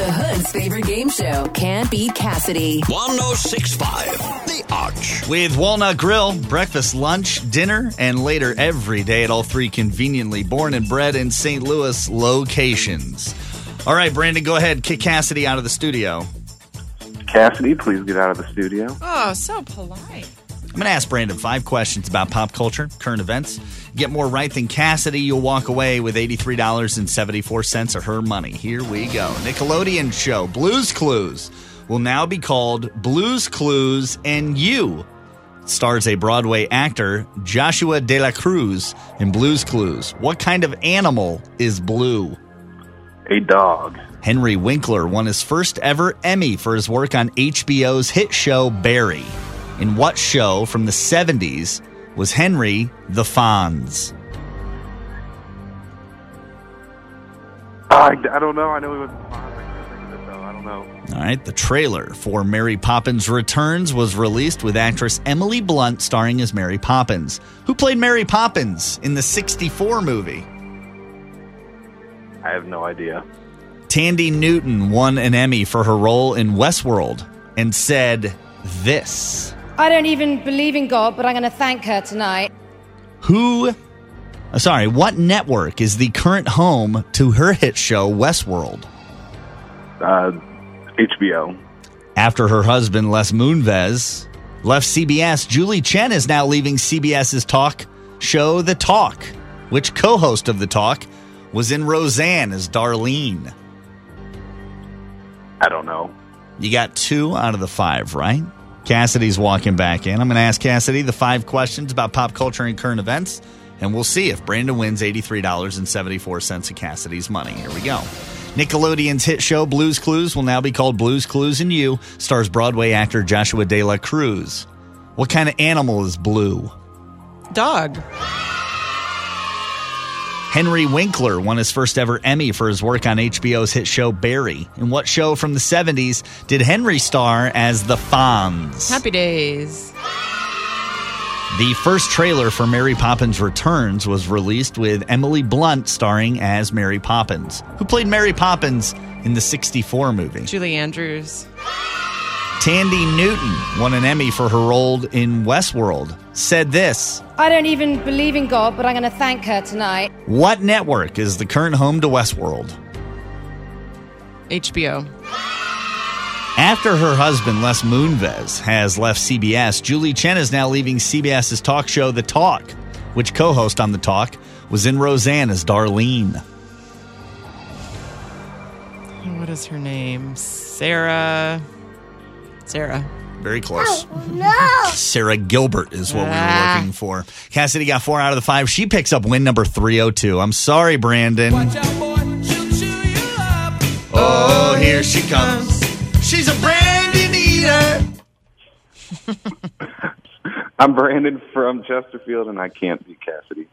The Hood's favorite game show can't beat Cassidy. 1065 The Arch. With Walnut Grill, breakfast, lunch, dinner, and later every day at all three conveniently born and bred in St. Louis locations. All right, Brandon, go ahead. Kick Cassidy out of the studio. Cassidy, please get out of the studio. Oh, so polite. I'm going to ask Brandon five questions about pop culture, current events. Get more right than Cassidy, you'll walk away with $83.74 of her money. Here we go. Nickelodeon show, Blues Clues, will now be called Blues Clues and You. Stars a Broadway actor, Joshua De La Cruz, in Blues Clues. What kind of animal is blue? A dog. Henry Winkler won his first ever Emmy for his work on HBO's hit show Barry. In what show from the 70s was Henry the Fonz? I, I don't know. I know he was. I can't think it, though. I don't know. All right, the trailer for Mary Poppins Returns was released with actress Emily Blunt starring as Mary Poppins. Who played Mary Poppins in the 64 movie? I have no idea. Thandie Newton won an Emmy for her role in Westworld and said this. I don't even believe in God, but I'm going to thank her tonight. Who, uh, sorry, what network is the current home to her hit show Westworld? Uh, HBO. After her husband, Les Moonves, left CBS, Julie Chen is now leaving CBS's talk show The Talk, which co host of The Talk was in Roseanne as Darlene. I don't know. You got two out of the five, right? Cassidy's walking back in. I'm going to ask Cassidy the five questions about pop culture and current events, and we'll see if Brandon wins $83.74 of Cassidy's money. Here we go. Nickelodeon's hit show Blues Clues will now be called Blues Clues and You, stars Broadway actor Joshua De La Cruz. What kind of animal is blue? Dog. Henry Winkler won his first ever Emmy for his work on HBO's hit show Barry. In what show from the 70s did Henry star as the Fonz? Happy days. The first trailer for Mary Poppins Returns was released with Emily Blunt starring as Mary Poppins, who played Mary Poppins in the 64 movie. Julie Andrews. Thandie Newton won an Emmy for her role in Westworld. Said this I don't even believe in God, but I'm going to thank her tonight. What network is the current home to Westworld? HBO. After her husband, Les Moonves, has left CBS, Julie Chen is now leaving CBS's talk show, The Talk, which co host on The Talk was in Roseanne as Darlene. What is her name? Sarah. Sarah. Very close. no. Sara Gilbert is what we were Ah. looking for. Cassidy got four out of the five. She picks up win number 302. I'm sorry, Brandon. Oh, here she comes. She's a Brandon eater. I'm Brandon from Chesterfield, and I can't beat Cassidy.